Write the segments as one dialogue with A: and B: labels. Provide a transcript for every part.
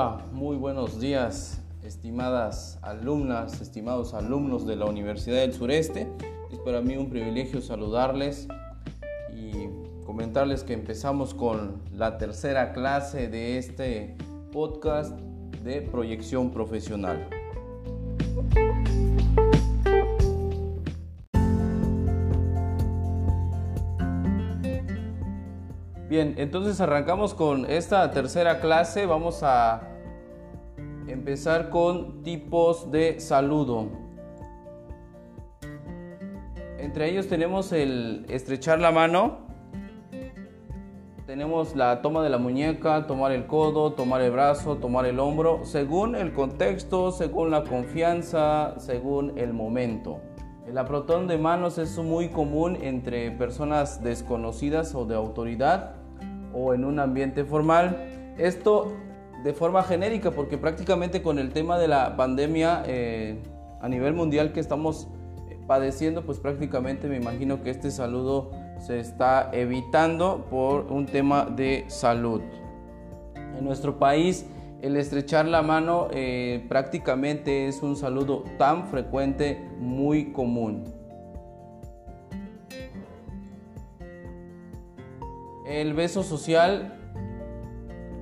A: Hola, muy buenos días, estimadas alumnas, estimados alumnos de la Universidad del Sureste. Es para mí un privilegio saludarles y comentarles que empezamos con la tercera clase de este podcast de proyección profesional. Bien, entonces arrancamos con esta tercera clase. Vamos a empezar con tipos de saludo. Entre ellos tenemos el estrechar la mano, tenemos la toma de la muñeca, tomar el codo, tomar el brazo, tomar el hombro, según el contexto, según la confianza, según el momento. El aprotón de manos es muy común entre personas desconocidas o de autoridad o en un ambiente formal. Esto de forma genérica porque prácticamente con el tema de la pandemia eh, a nivel mundial que estamos eh, padeciendo, pues prácticamente me imagino que este saludo se está evitando por un tema de salud. En nuestro país el estrechar la mano eh, prácticamente es un saludo tan frecuente, muy común. El beso social,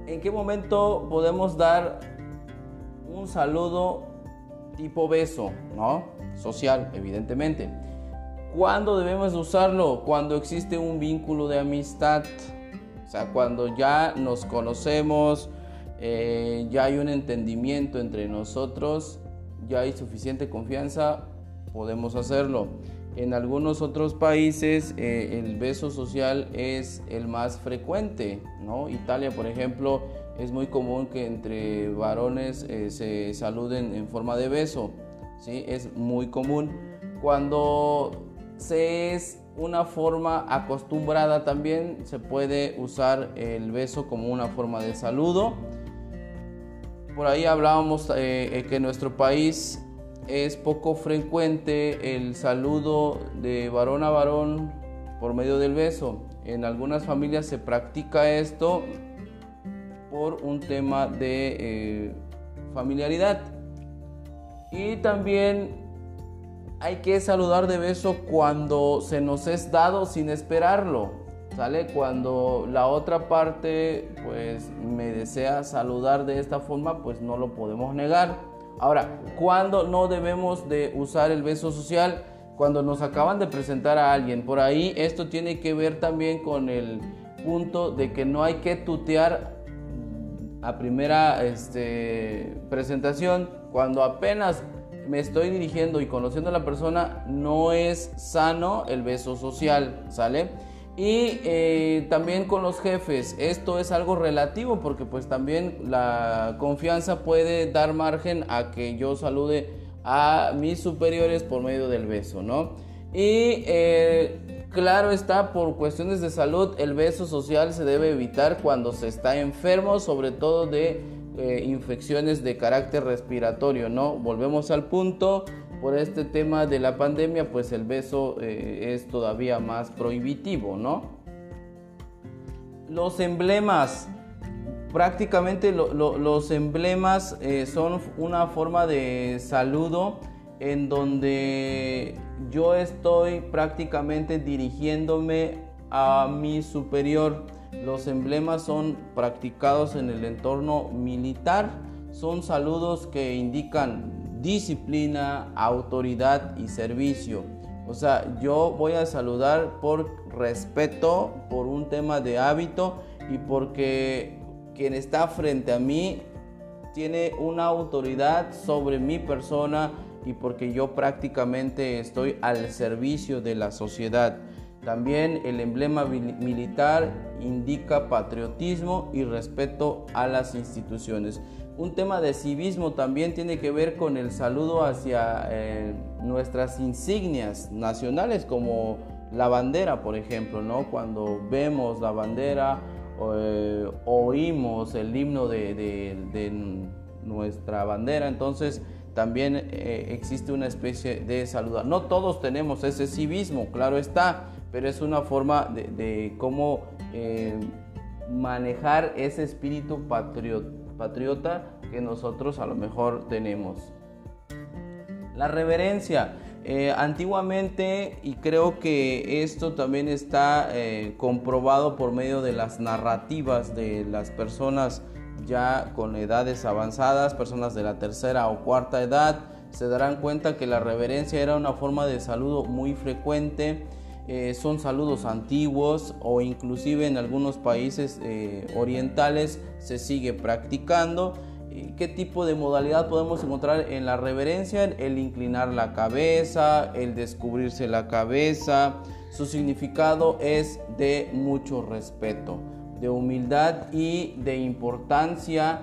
A: ¿en qué momento podemos dar un saludo tipo beso, ¿no? Social, evidentemente. ¿Cuándo debemos usarlo? Cuando existe un vínculo de amistad. O sea, cuando ya nos conocemos, eh, ya hay un entendimiento entre nosotros, ya hay suficiente confianza, podemos hacerlo. En algunos otros países eh, el beso social es el más frecuente. Italia, por ejemplo, es muy común que entre varones eh, se saluden en forma de beso, ¿sí? Es muy común. Cuando se es una forma acostumbrada también se puede usar el beso como una forma de saludo. Por ahí hablábamos eh, que nuestro país es poco frecuente el saludo de varón a varón por medio del beso. En algunas familias se practica esto por un tema de eh, familiaridad. Y también hay que saludar de beso cuando se nos es dado sin esperarlo. ¿Sale? Cuando la otra parte pues me desea saludar de esta forma, pues no lo podemos negar. Ahora, ¿cuándo no debemos de usar el beso social? Cuando nos acaban de presentar a alguien. Por ahí esto tiene que ver también con el punto de que no hay que tutear a primera este, presentación. Cuando apenas me estoy dirigiendo y conociendo a la persona, no es sano el beso social, ¿sale? Y eh, también con los jefes, esto es algo relativo porque pues también la confianza puede dar margen a que yo salude a mis superiores por medio del beso, ¿no? Y eh, claro está, por cuestiones de salud, el beso social se debe evitar cuando se está enfermo, sobre todo de eh, infecciones de carácter respiratorio, ¿no? Volvemos al punto, por este tema de la pandemia, pues el beso eh, es todavía más prohibitivo, ¿no? Los emblemas, prácticamente los emblemas eh, son una forma de saludo en donde yo estoy prácticamente dirigiéndome a mi superior. Los emblemas son practicados en el entorno militar, son saludos que indican disciplina, autoridad y servicio. O sea, yo voy a saludar por respeto, por un tema de hábito y porque quien está frente a mí tiene una autoridad sobre mi persona y porque yo prácticamente estoy al servicio de la sociedad. También el emblema militar indica patriotismo y respeto a las instituciones. Un tema de civismo también tiene que ver con el saludo hacia eh, nuestras insignias nacionales como la bandera, por ejemplo, ¿no? Cuando vemos la bandera, eh, oímos el himno de, nuestra bandera, entonces también eh, existe una especie de saludar. No todos tenemos ese civismo, claro está, pero es una forma de, cómo manejar ese espíritu patriótico patriota que nosotros a lo mejor tenemos. La reverencia. Eh, antiguamente, y creo que esto también está eh, comprobado por medio de las narrativas de las personas ya con edades avanzadas, personas de la tercera o cuarta edad, se darán cuenta que la reverencia era una forma de saludo muy frecuente. Eh, son saludos antiguos o inclusive en algunos países orientales se sigue practicando ¿Qué tipo de modalidad podemos encontrar en la reverencia? El inclinar la cabeza, el descubrirse la cabeza. Su significado es de mucho respeto, de humildad y de importancia,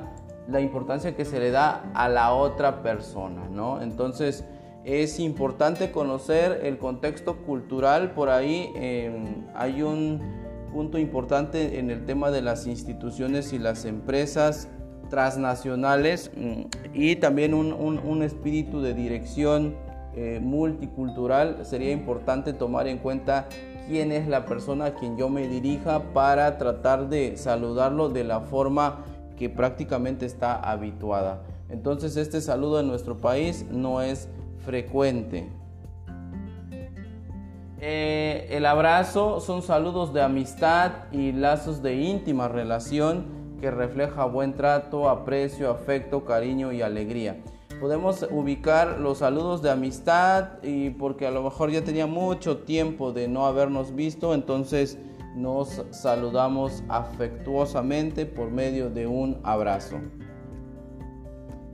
A: la importancia que se le da a la otra persona, ¿no? Entonces es importante conocer el contexto cultural, por ahí em, hay un punto importante en el tema de las instituciones y las empresas transnacionales mm, y también un, espíritu de dirección eh, multicultural, sería importante tomar en cuenta quién es la persona a quien yo me dirija para tratar de saludarlo de la forma que prácticamente está habituada. Entonces este saludo en nuestro país no es frecuente. Eh, el abrazo son saludos de amistad y lazos de íntima relación que refleja buen trato, aprecio, afecto, cariño y alegría. Podemos ubicar los saludos de amistad y porque a lo mejor ya tenía mucho tiempo de no habernos visto, entonces nos saludamos afectuosamente por medio de un abrazo.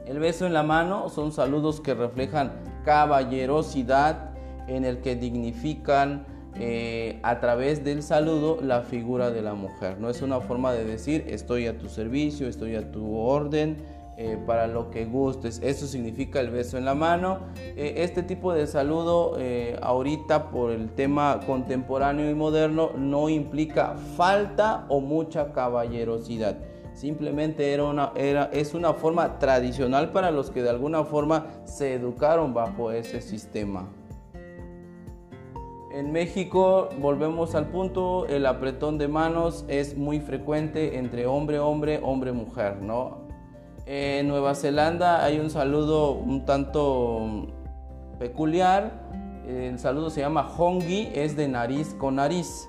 A: El beso en la mano son saludos que reflejan caballerosidad en el que dignifican eh, a través del saludo la figura de la mujer. No es una forma de decir estoy a tu servicio, estoy a tu orden. Eh, para lo que gustes. Eso significa el beso en la mano. Eh, este tipo de saludo ahorita por el tema contemporáneo y moderno no implica falta o mucha caballerosidad. Simplemente era una, era, es una forma tradicional para los que de alguna forma se educaron bajo ese sistema. En México, volvemos al punto, el apretón de manos es muy frecuente entre hombre, hombre, hombre, mujer, ¿no? En Nueva Zelanda hay un saludo un tanto peculiar. El saludo se llama hongi, es de nariz con nariz.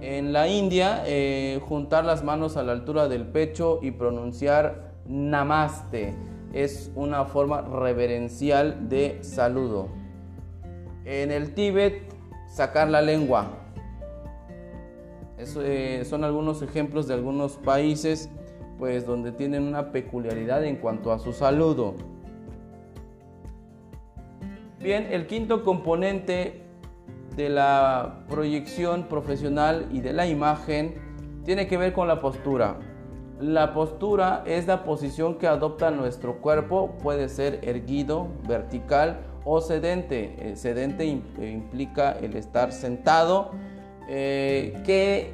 A: En la India, eh, juntar las manos a la altura del pecho y pronunciar namaste es una forma reverencial de saludo. En el Tíbet, sacar la lengua. Eh, son algunos ejemplos de algunos países pues donde tienen una peculiaridad en cuanto a su saludo. Bien, el quinto componente de la proyección profesional y de la imagen tiene que ver con la postura. La postura es la posición que adopta nuestro cuerpo, puede ser erguido, vertical o sedente. El sedente implica el estar sentado. Eh, que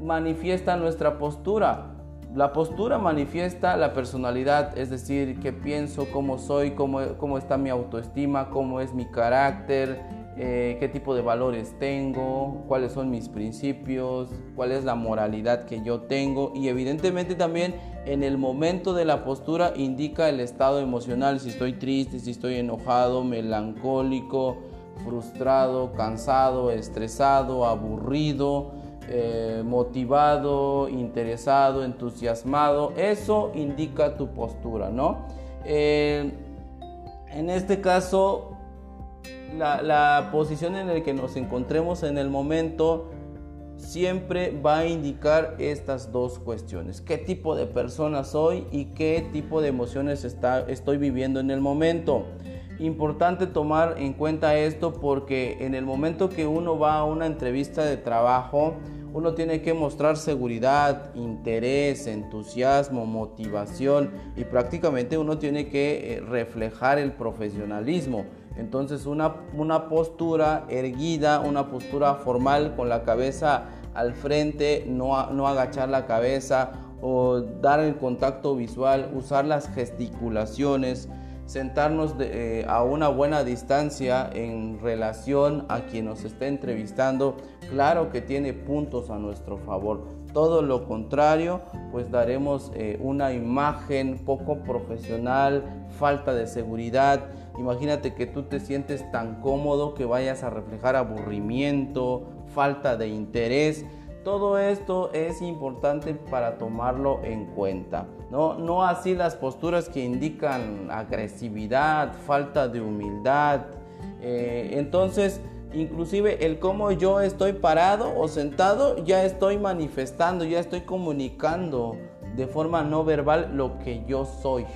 A: manifiesta nuestra postura? La postura manifiesta la personalidad, es decir, qué pienso, cómo soy, cómo, cómo está mi autoestima, cómo es mi carácter, eh, qué tipo de valores tengo, cuáles son mis principios, cuál es la moralidad que yo tengo. Y evidentemente también en el momento de la postura indica el estado emocional, si estoy triste, si estoy enojado, melancólico, frustrado, cansado, estresado, aburrido, eh, motivado, interesado, entusiasmado, eso indica tu postura, ¿no? Eh, en este caso la, posición en la que nos encontremos en el momento siempre va a indicar estas dos cuestiones. ¿Qué tipo de persona soy y qué tipo de emociones está, estoy viviendo en el momento? Importante tomar en cuenta esto porque en el momento que uno va a una entrevista de trabajo, uno tiene que mostrar seguridad, interés, entusiasmo, motivación y prácticamente uno tiene que eh, reflejar el profesionalismo. Entonces una, una postura erguida, una postura formal con la cabeza al frente, no, no agachar la cabeza o dar el contacto visual, usar las gesticulaciones, sentarnos eh, a una buena distancia en relación a quien nos esté entrevistando, claro que tiene puntos a nuestro favor. Todo lo contrario, pues daremos eh, una imagen poco profesional, falta de seguridad. Imagínate que tú te sientes tan cómodo que vayas a reflejar aburrimiento, falta de interés todo esto es importante para tomarlo en cuenta. No, no así las posturas que indican agresividad, falta de humildad. Eh, entonces, inclusive el cómo yo estoy parado o sentado, ya estoy manifestando, ya estoy comunicando de forma no verbal lo que yo soy.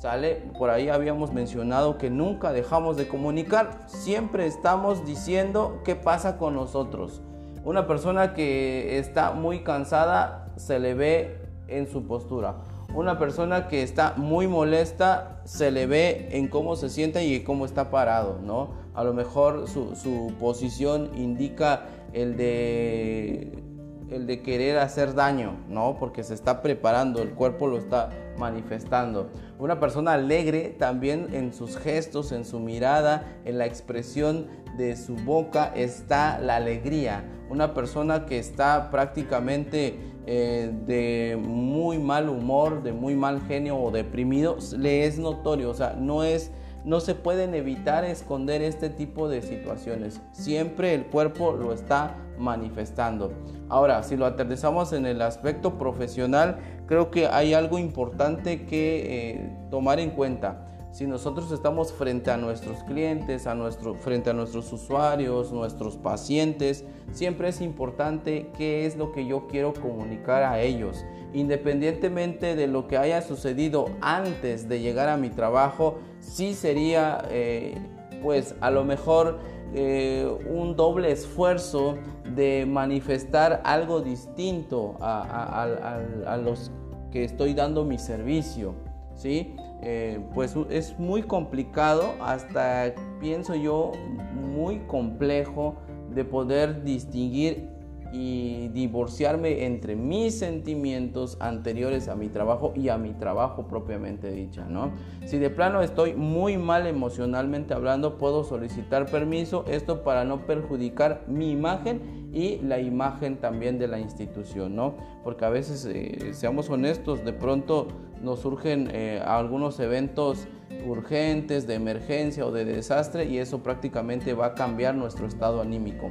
A: ¿Sale? Por ahí habíamos mencionado que nunca dejamos de comunicar, siempre estamos diciendo qué pasa con nosotros. Una persona que está muy cansada se le ve en su postura. Una persona que está muy molesta se le ve en cómo se siente y cómo está parado, ¿no? A lo mejor su, posición indica el de, el de querer hacer daño, ¿no? Porque se está preparando, el cuerpo lo está manifestando. Una persona alegre también en sus gestos, en su mirada, en la expresión de su boca está la alegría. Una persona que está prácticamente eh, de muy mal humor, de muy mal genio o deprimido, le es notorio, o sea, no es no se pueden evitar esconder este tipo de situaciones. Siempre el cuerpo lo está manifestando. Ahora, si lo aterrizamos en el aspecto profesional, creo que hay algo importante que eh, tomar en cuta si nosotros estamos frente a nuestros clientes, a nuestro, frente a nuestros usuarios, nuestros pacientes, siempre es importante qué es lo que yo quiero comunicar a ellos. Independientemente de lo que haya sucedido antes de llegar a mi trabajo, sí sería eh, pues a lo mejor eh, un doble esfuerzo de manifestar algo distinto a, los que estoy dando mi servicio. ¿sí? Eh, pues es muy complicado, hasta pienso yo muy complejo de poder distinguir y divorciarme entre mis sentimientos anteriores a mi trabajo y a mi trabajo propiamente dicha, ¿no? Si de plano estoy muy mal emocionalmente hablando, puedo solicitar permiso, esto para no perjudicar mi imagen y la imagen también de la institución, ¿no? Porque a veces, eh, seamos honestos, de pronto nos surgen eh, algunos eventos urgentes, de emergencia o de desastre y eso prácticamente va a cambiar nuestro estado anímico.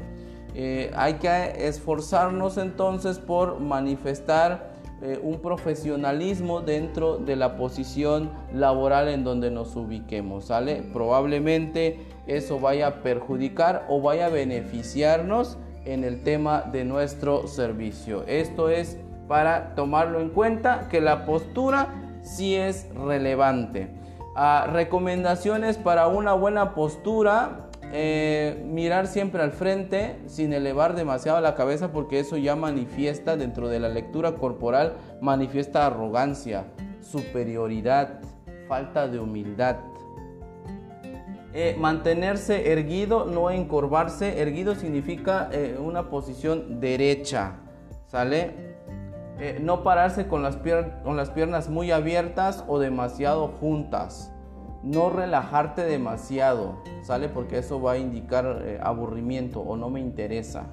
A: Eh, hay que esforzarnos entonces por manifestar un profesionalismo dentro de la posición laboral en donde nos ubiquemos, ¿sale? Probablemente eso vaya a perjudicar o vaya a beneficiarnos en el tema de nuestro servicio. Esto es para tomarlo en cuenta que la postura sí es relevante. Ah, recomendaciones para una buena postura eh, mirar siempre al frente sin elevar demasiado la cabeza porque eso ya manifiesta dentro de la lectura corporal, manifiesta arrogancia, superioridad, falta de humildad. Eh, mantenerse erguido, no encorvarse. Erguido significa eh, una posición derecha, ¿sale? no pararse con las, con las piernas muy abiertas o demasiado juntas no relajarte demasiado, ¿sale? Porque eso va a indicar eh, aburrimiento o no me interesa.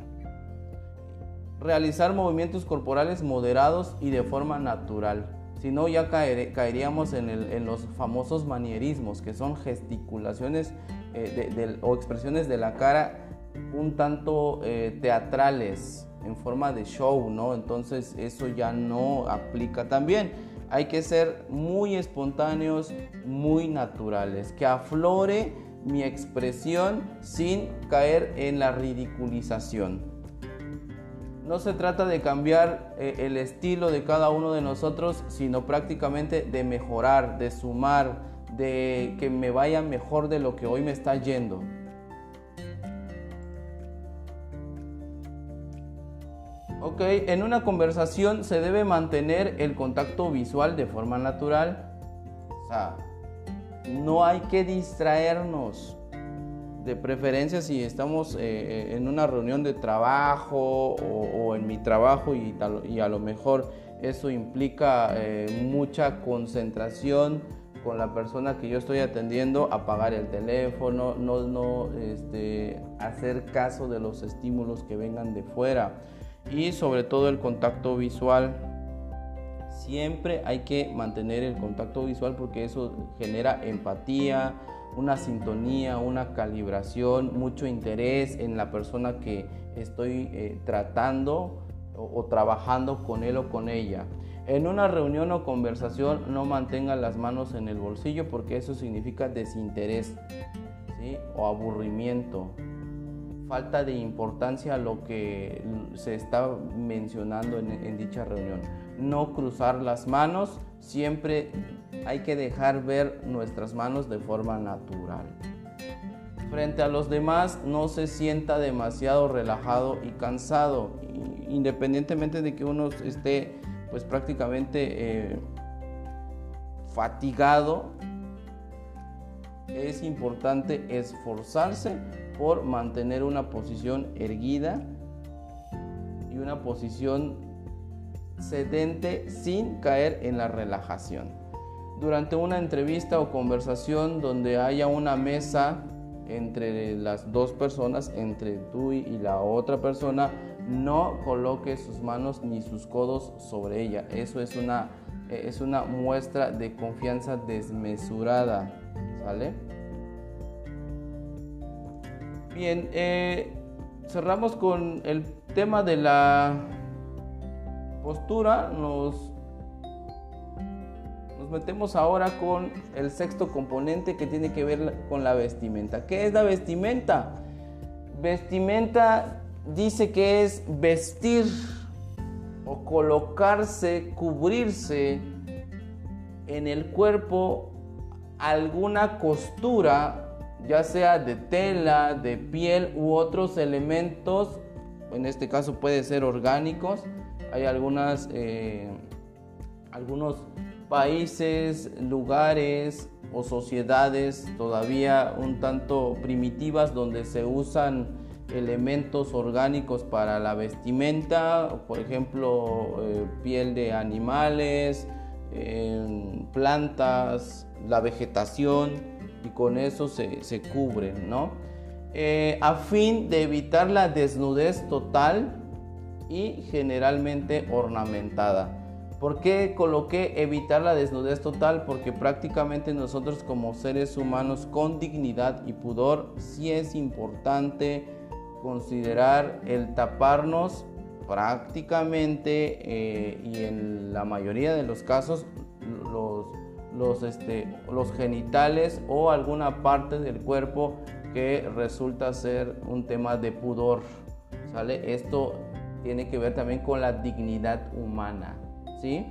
A: Realizar movimientos corporales moderados y de forma natural. Si no, ya caeríamos en, los famosos manierismos, que son gesticulaciones eh, o expresiones de la cara un tanto eh, teatrales, en forma de show, ¿no? Entonces eso ya no aplica también hay que ser muy espontáneos, muy naturales, que aflore mi expresión sin caer en la ridiculización. No se trata de cambiar eh, el estilo de cada uno de nosotros, sino prácticamente de mejorar, de sumar, de que me vaya mejor de lo que hoy me está yendo. Ok, en una conversación se debe mantener el contacto visual de forma natural. O sea, no hay que distraernos. De preferencia si estamos eh, eh, en una reunión de trabajo o, en mi trabajo y, a lo mejor eso implica eh, mucha concentración con la persona que yo estoy atendiendo, apagar el teléfono, no, no este, hacer caso de los estímulos que vengan de fuera y sobre todo el contacto visual. Siempre hay que mantener el contacto visual porque eso genera empatía, una sintonía, una calibración, mucho interés en la persona que estoy eh, tratando o, trabajando con él o con ella. En una reunión o conversación no mantenga las manos en el bolsillo porque eso significa desinterés o aburrimiento, falta de importancia a lo que se está mencionando en dicha reunión. No cruzar las manos, siempre hay que dejar ver nuestras manos de forma natural. Frente a los demás no se sienta demasiado relajado y cansado, independientemente de que uno esté pues prácticamente eh, fatigado, es importante esforzarse por mantener una posición erguida y una posición sedente sin caer en la relajación. Durante una entrevista o conversación donde haya una mesa entre las dos personas, entre tú y la otra persona, no coloque sus manos ni sus codos sobre ella. Eso es una, es una muestra de confianza desmesurada. ¿Sale? Bien, eh, cerramos con el tema de la postura. Nos nos metemos ahora con el sexto componente que tiene que ver con la vestimenta. ¿Qué es la vestimenta? Vestimenta dice que es vestir o colocarse, cubrirse en el cuerpo alguna costura, ya sea de tela, de piel u otros elementos, en este caso puede ser orgánicos. Hay algunas, eh, algunos países, lugares o sociedades todavía un tanto primitivas donde se usan elementos orgánicos para la vestimenta, por ejemplo, eh, piel de animales, plantas, la vegetación, y con eso se, cubren, ¿no? Eh, a fin de evitar la desnudez total y generalmente ornamentada. ¿Por qué coloqué evitar la desnudez total? Porque prácticamente nosotros como seres humanos con dignidad y pudor sí es importante considerar el taparnos prácticamente eh, y en la mayoría de los casos los, los, este, los genitales o alguna parte del cuerpo que resulta ser un tema de pudor. ¿sale? Esto tiene que ver también con la dignidad humana. ¿sí?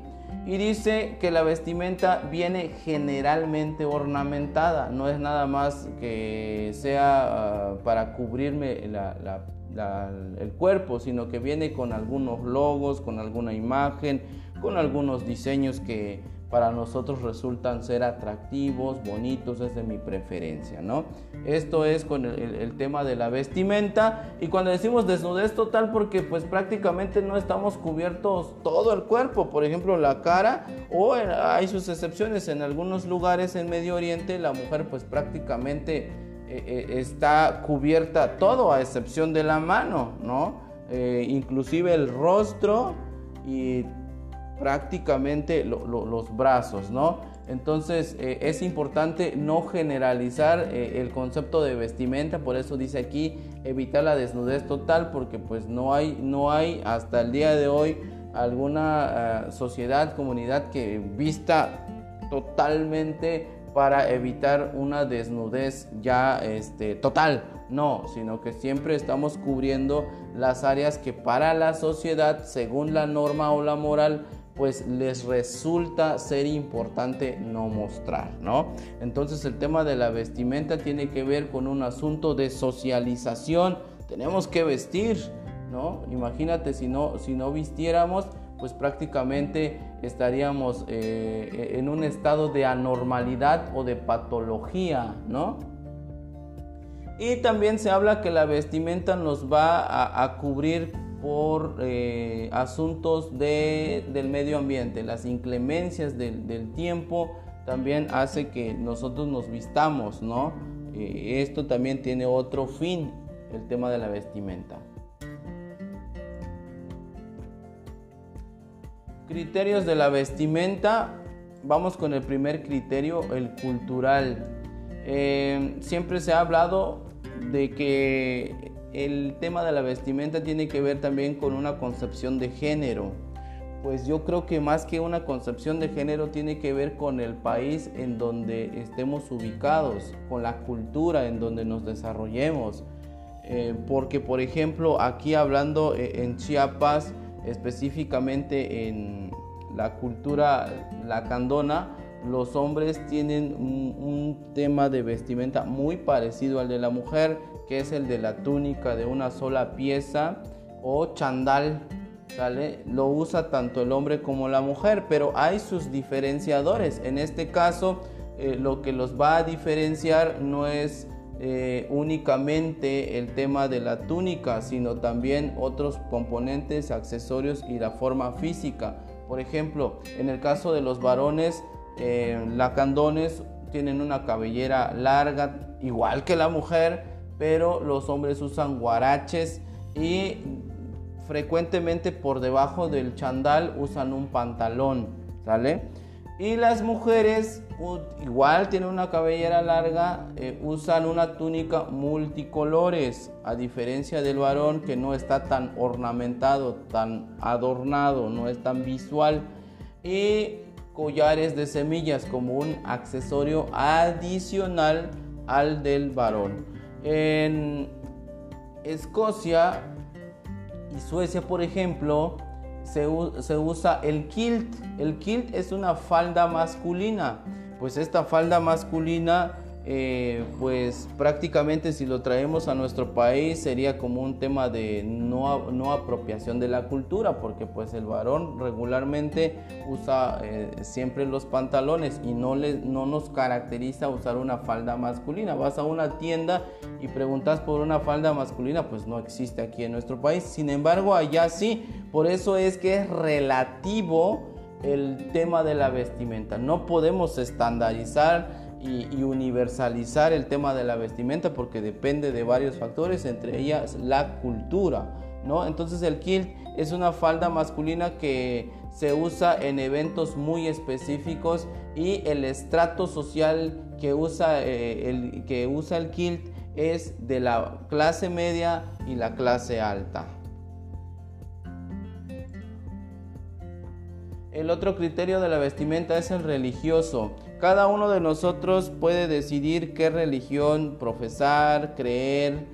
A: Y dice que la vestimenta viene generalmente ornamentada, no es nada más que sea ah, para cubrirme el cuerpo, sino que viene con algunos logos, con alguna imagen, con algunos diseños que, para nosotros resultan ser atractivos, bonitos, es de mi preferencia, ¿no? Esto es con el, tema de la vestimenta y cuando decimos desnudez total porque pues prácticamente no estamos cubiertos todo el cuerpo, por ejemplo la cara o hay sus excepciones en algunos lugares en Medio Oriente la mujer pues prácticamente eh, eh, está cubierta todo a excepción de la mano, ¿no? Eh, inclusive el rostro y prácticamente los brazos, ¿no? Entonces eh, es importante no generalizar eh, el concepto de vestimenta, por eso dice aquí evitar la desnudez total, porque pues no hay, no hay hasta el día de hoy alguna eh, sociedad, comunidad que vista totalmente para evitar una desnudez ya este, total, no, sino que siempre estamos cubriendo las áreas que para la sociedad, según la norma o la moral, pues les resulta ser importante no mostrar, ¿no? Entonces el tema de la vestimenta tiene que ver con un asunto de socialización. Tenemos que vestir, ¿no? Imagínate si no, si no vistiéramos, pues prácticamente estaríamos eh, en un estado de anormalidad o de patología, ¿no? Y también se habla que la vestimenta nos va a cubrir por eh, asuntos del medio ambiente, las inclemencias del, tiempo también hace que nosotros nos vistamos, ¿no? Eh, esto también tiene otro fin, el tema de la vestimenta. Criterios de la vestimenta. Vamos con el primer criterio, el cultural. Eh, siempre se ha hablado de que el tema de la vestimenta tiene que ver también con una concepción de género. Pues yo creo que más que una concepción de género tiene que ver con el país en donde estemos ubicados, con la cultura en donde nos desarrollemos. Eh, porque por ejemplo aquí hablando eh, en Chiapas, específicamente en la cultura lacandona, los hombres tienen un, tema de vestimenta muy parecido al de la mujer, que es el de la túnica de una sola pieza o chandal. ¿sale? Lo usa tanto el hombre como la mujer, pero hay sus diferenciadores. En este caso, eh, lo que los va a diferenciar no es eh, únicamente el tema de la túnica, sino también otros componentes, accesorios y la forma física. Por ejemplo, en el caso de los varones, eh, lacandones tienen una cabellera larga, igual que la mujer, pero los hombres usan guaraches y frecuentemente por debajo del chandal usan un pantalón, ¿sale? Y las mujeres igual tienen una cabellera larga, eh, usan una túnica multicolores, a diferencia del varón que no está tan ornamentado, tan adornado, no es tan visual. Y collares de semillas como un accesorio adicional al del varón. En Escocia y Suecia, por ejemplo, se, usa el kilt. El kilt es una falda masculina. Pues esta falda masculina eh, pues prácticamente si lo traemos a nuestro país sería como un tema de no, no apropiación de la cultura, porque pues el varón regularmente usa eh, siempre los pantalones y no, no nos caracteriza usar una falda masculina. Vas a una tienda y preguntas por una falda masculina, pues no existe aquí en nuestro país. Sin embargo, allá sí, por eso es que es relativo el tema de la vestimenta. No podemos estandarizar y, universalizar el tema de la vestimenta porque depende de varios factores, entre ellas la cultura. ¿no? Entonces el kilt es una falda masculina que se usa en eventos muy específicos y el estrato social que usa, eh, el, que usa el kilt es de la clase media y la clase alta. El otro criterio de la vestimenta es el religioso. Cada uno de nosotros puede decidir qué religión profesar, creer,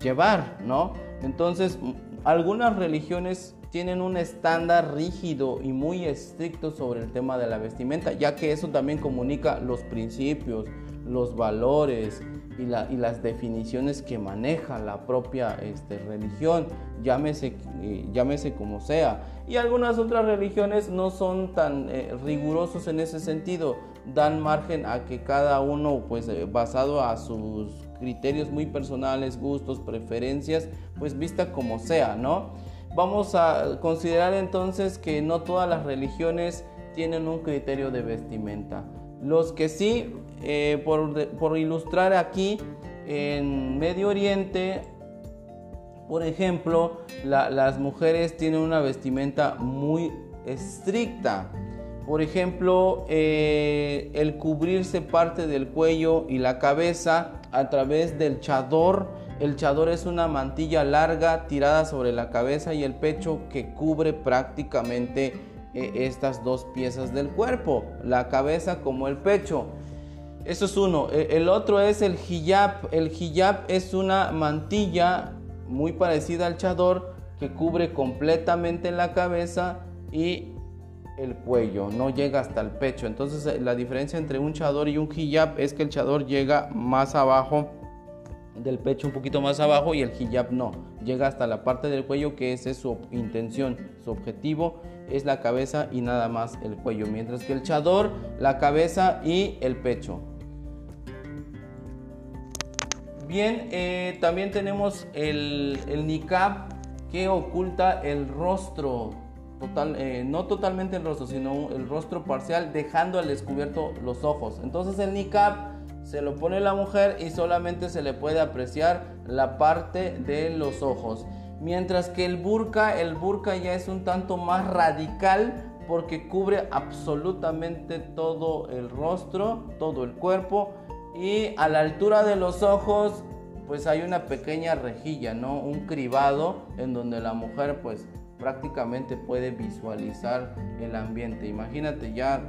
A: llevar, ¿no? Entonces, algunas religiones tienen un estándar rígido y muy estricto sobre el tema de la vestimenta, ya que eso también comunica los principios, los valores y, las definiciones que maneja la propia este, religión, llámese, eh, llámese como sea. Y algunas otras religiones no son tan eh, rigurosos en ese sentido, dan margen a que cada uno, pues eh, basado a sus criterios muy personales, gustos, preferencias, pues vista como sea, ¿no? Vamos a considerar entonces que no todas las religiones tienen un criterio de vestimenta. Los que sí, eh, por, ilustrar aquí, en Medio Oriente, por ejemplo, las mujeres tienen una vestimenta muy estricta. Por ejemplo, eh, el cubrirse parte del cuello y la cabeza a través del chador. El chador es una mantilla larga tirada sobre la cabeza y el pecho que cubre prácticamente eh, estas dos piezas del cuerpo, la cabeza como el pecho. Eso es uno. E, el otro es el hijab. El hijab es una mantilla muy parecida al chador que cubre completamente la cabeza y el cuello, no llega hasta el pecho. Entonces eh, la diferencia entre un chador y un hijab es que el chador llega más abajo del pecho un poquito más abajo y el hijab no, llega hasta la parte del cuello que esa es su intención, su objetivo es la cabeza y nada más el cuello, mientras que el chador, la cabeza y el pecho. Bien, eh, también tenemos el, el niqab que oculta el rostro. Eh, no totalmente el rostro, sino el rostro parcial, dejando al descubierto los ojos. Entonces el niqab se lo pone la mujer y solamente se le puede apreciar la parte de los ojos. Mientras que el burka, el burka ya es un tanto más radical porque cubre absolutamente todo el rostro, todo el cuerpo y a la altura de los ojos pues hay una pequeña rejilla, ¿no? Un cribado en donde la mujer pues prácticamente puede visualizar el ambiente. Imagínate ya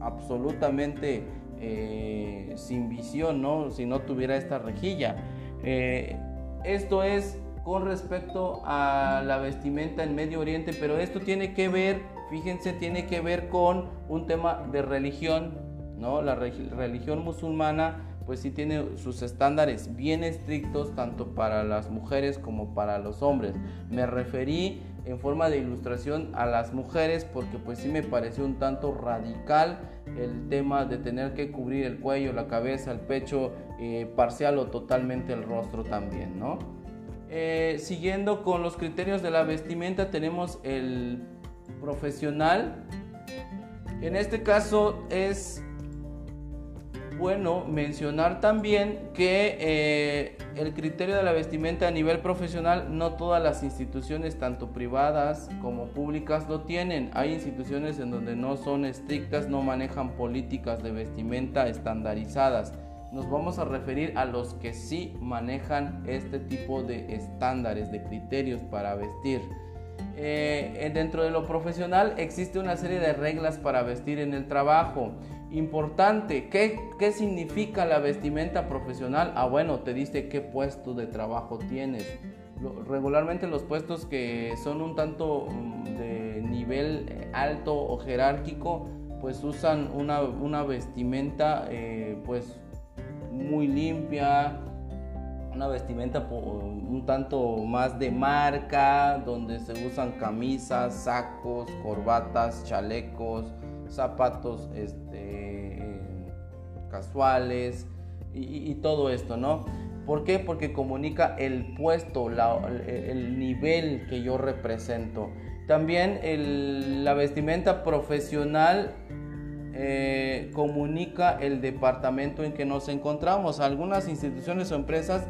A: absolutamente eh, sin visión, ¿no? Si no tuviera esta rejilla. Eh, esto es con respecto a la vestimenta en Medio Oriente, pero esto tiene que ver, fíjense, tiene que ver con un tema de religión, ¿no? La religión musulmana pues sí tiene sus estándares bien estrictos tanto para las mujeres como para los hombres. Me referí en forma de ilustración a las mujeres porque pues sí me pareció un tanto radical el tema de tener que cubrir el cuello, la cabeza, el pecho, eh, parcial o totalmente el rostro también, ¿no? Eh, siguiendo con los criterios de la vestimenta tenemos el profesional. En este caso es bueno mencionar también que eh, el criterio de la vestimenta a nivel profesional no todas las instituciones, tanto privadas como públicas, lo tienen. Hay instituciones en donde no son estrictas, no manejan políticas de vestimenta estandarizadas nos vamos a referir a los que sí manejan este tipo de estándares, de criterios para vestir. Eh, dentro de lo profesional existe una serie de reglas para vestir en el trabajo. Importante, ¿qué, ¿qué significa la vestimenta profesional? Ah, bueno, te dice qué puesto de trabajo tienes. Regularmente los puestos que son un tanto mm, de nivel alto o jerárquico, pues usan una, una vestimenta eh, pues muy limpia, una vestimenta un tanto más de marca, donde se usan camisas, sacos, corbatas, chalecos, zapatos este, casuales y, todo esto, ¿no? ¿Por qué? Porque comunica el puesto, el nivel que yo represento. También la vestimenta profesional eh, comunica el departamento en que nos encontramos. Algunas instituciones o empresas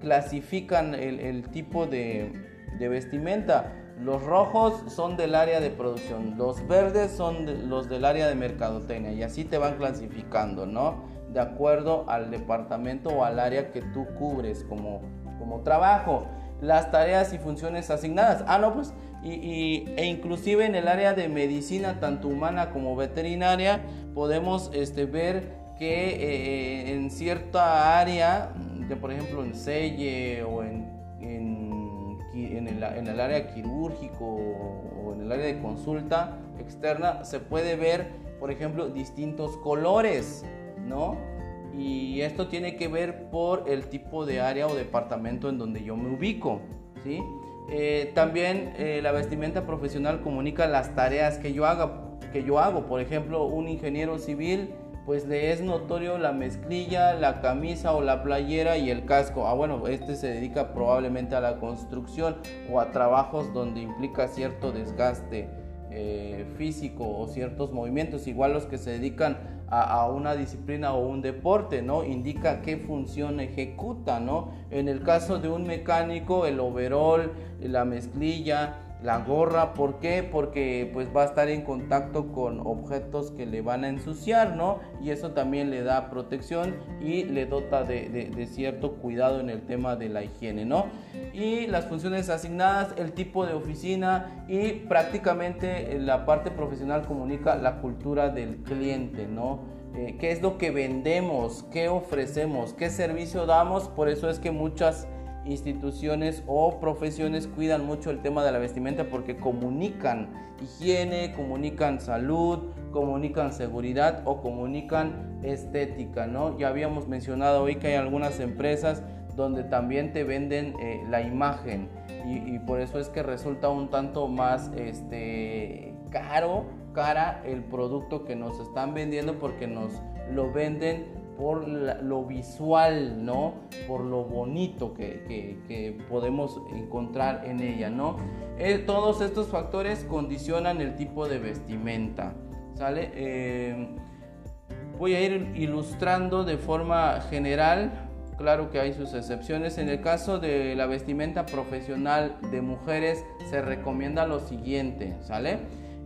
A: clasifican el, tipo de, vestimenta. Los rojos son del área de producción, los verdes son los del área de mercadotecnia y así te van clasificando, ¿no? De acuerdo al departamento o al área que tú cubres como, como trabajo. Las tareas y funciones asignadas. Ah, no, pues y, e inclusive en el área de medicina, tanto humana como veterinaria, podemos este, ver que eh, en cierta área, por ejemplo en selle o en, en, el, en, el, área quirúrgico o en el área de consulta externa, se puede ver, por ejemplo, distintos colores, ¿no? Y esto tiene que ver por el tipo de área o departamento en donde yo me ubico, ¿sí? Eh, también eh, la vestimenta profesional comunica las tareas que yo, haga, que yo hago. Por ejemplo, un ingeniero civil, pues le es notorio la mezclilla, la camisa o la playera y el casco. Ah, bueno, este se dedica probablemente a la construcción o a trabajos donde implica cierto desgaste eh, físico o ciertos movimientos. Igual los que se dedican a, una disciplina o un deporte, ¿no? Indica qué función ejecuta, ¿no? En el caso de un mecánico, el overall, la mezclilla, la gorra, ¿por qué? Porque pues va a estar en contacto con objetos que le van a ensuciar, ¿no? Y eso también le da protección y le dota de, cierto cuidado en el tema de la higiene, ¿no? Y las funciones asignadas, el tipo de oficina y prácticamente la parte profesional comunica la cultura del cliente, ¿no? Eh, ¿Qué es lo que vendemos? ¿Qué ofrecemos? ¿Qué servicio damos? Por eso es que muchas instituciones o profesiones cuidan mucho el tema de la vestimenta porque comunican higiene, comunican salud, comunican seguridad o comunican estética, ¿no? Ya habíamos mencionado hoy que hay algunas empresas donde también te venden eh, la imagen y, por eso es que resulta un tanto más este, caro, cara el producto que nos están vendiendo porque nos lo venden por lo visual, ¿no? Por lo bonito que, podemos encontrar en ella, ¿no? Eh, todos estos factores condicionan el tipo de vestimenta, ¿sale? Eh, voy a ir ilustrando de forma general, claro que hay sus excepciones. En el caso de la vestimenta profesional de mujeres se recomienda lo siguiente, ¿sale?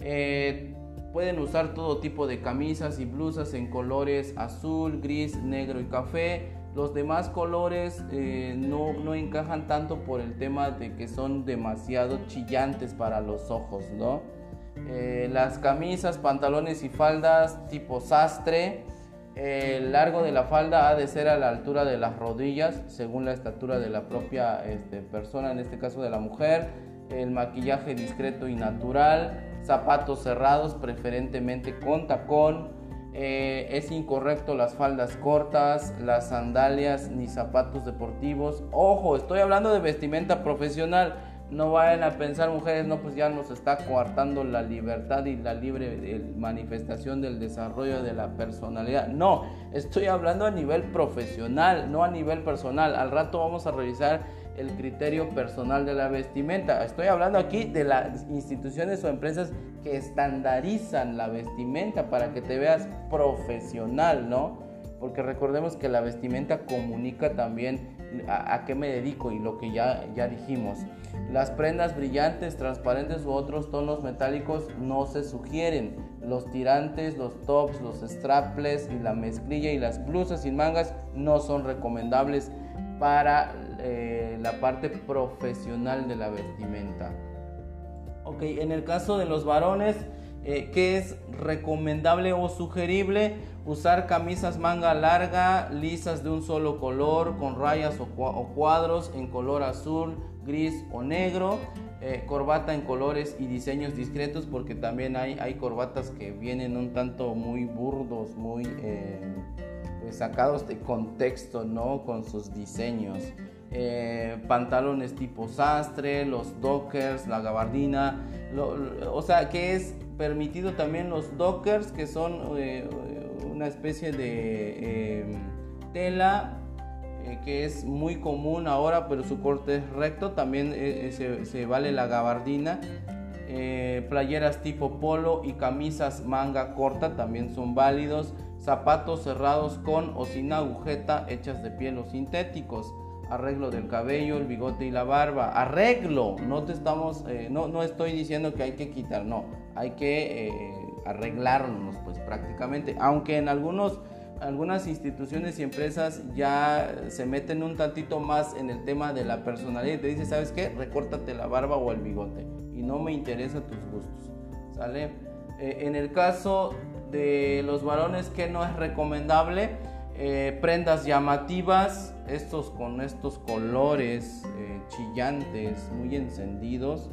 A: Eh, Pueden usar todo tipo de camisas y blusas en colores azul, gris, negro y café. Los demás colores eh, no, no, encajan tanto por el tema de que son demasiado chillantes para los ojos, ¿no? Eh, las camisas, pantalones y faldas tipo sastre. el largo de la falda ha de ser a la altura de las rodillas, según la estatura de la propia este, persona, en este caso de la mujer. El maquillaje discreto y natural zapatos cerrados, preferentemente con tacón. Eh, es incorrecto las faldas cortas, las sandalias ni zapatos deportivos. Ojo, estoy hablando de vestimenta profesional. No vayan a pensar mujeres, no, pues ya nos está coartando la libertad y la libre manifestación del desarrollo de la personalidad. No, estoy hablando a nivel profesional, no a nivel personal. Al rato vamos a revisar el criterio personal de la vestimenta. Estoy hablando aquí de las instituciones o empresas que estandarizan la vestimenta para que te veas profesional, ¿no? Porque recordemos que la vestimenta comunica también a, qué me dedico y lo que ya, ya dijimos. Las prendas brillantes, transparentes u otros tonos metálicos no se sugieren. Los tirantes, los tops, los strapless y la mezclilla y las blusas sin mangas no son recomendables para eh, la parte profesional de la vestimenta. Ok, en el caso de los varones, eh, ¿qué es recomendable o sugerible? Usar camisas manga larga, lisas de un solo color, con rayas o, cuadros en color azul, gris o negro. Eh, corbata en colores y diseños discretos porque también hay, hay corbatas que vienen un tanto muy burdos, muy pues, sacados de contexto, ¿no? Con sus diseños. Eh, pantalones tipo sastre, los dockers, la gabardina, o sea que es permitido también los dockers que son eh, una especie de em, tela eh, que es muy común ahora pero su corte es recto, también se, se, vale la gabardina. playeras tipo polo y camisas manga corta también son válidos zapatos cerrados con o sin agujeta hechas de piel o sintéticos, arreglo del cabello, el bigote y la barba, arreglo, no te estamos, eh, no, no estoy diciendo que hay que quitar, no, hay que eh, arreglarnos pues prácticamente, aunque en algunos algunas instituciones y empresas ya se meten un tantito más en el tema de la personalidad y te dice, ¿sabes qué? Recórtate la barba o el bigote y no me interesa tus gustos, ¿sale? Eh, en el caso de los varones que no es recomendable. Eh, prendas llamativas, estos con estos colores eh, chillantes, muy encendidos.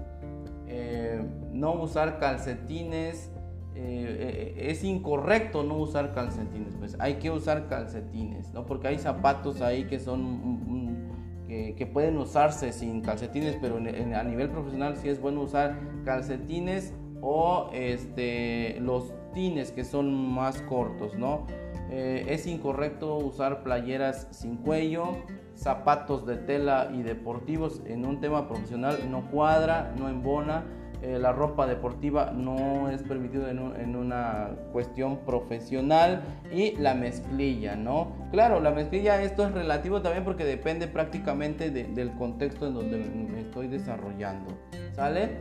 A: Eh, no usar calcetines. es incorrecto no usar calcetines, pues hay que usar calcetines, ¿no? Porque hay zapatos ahí que son que, pueden usarse sin calcetines, pero a nivel profesional sí es bueno usar calcetines o este, los tines que son más cortos, ¿no? Eh, es incorrecto usar playeras sin cuello, zapatos de tela y deportivos en un tema profesional no cuadra, no embona. Eh, la ropa deportiva no es permitido en, una cuestión profesional y la mezclilla, ¿no? Claro, la mezclilla esto es relativo también porque depende prácticamente del contexto en donde me estoy desarrollando, ¿sale?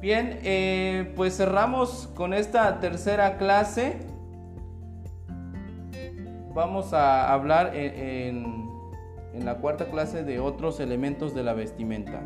A: Bien, eh, pues cerramos con esta tercera clase. Vamos a hablar en, la cuarta clase de otros elementos de la vestimenta.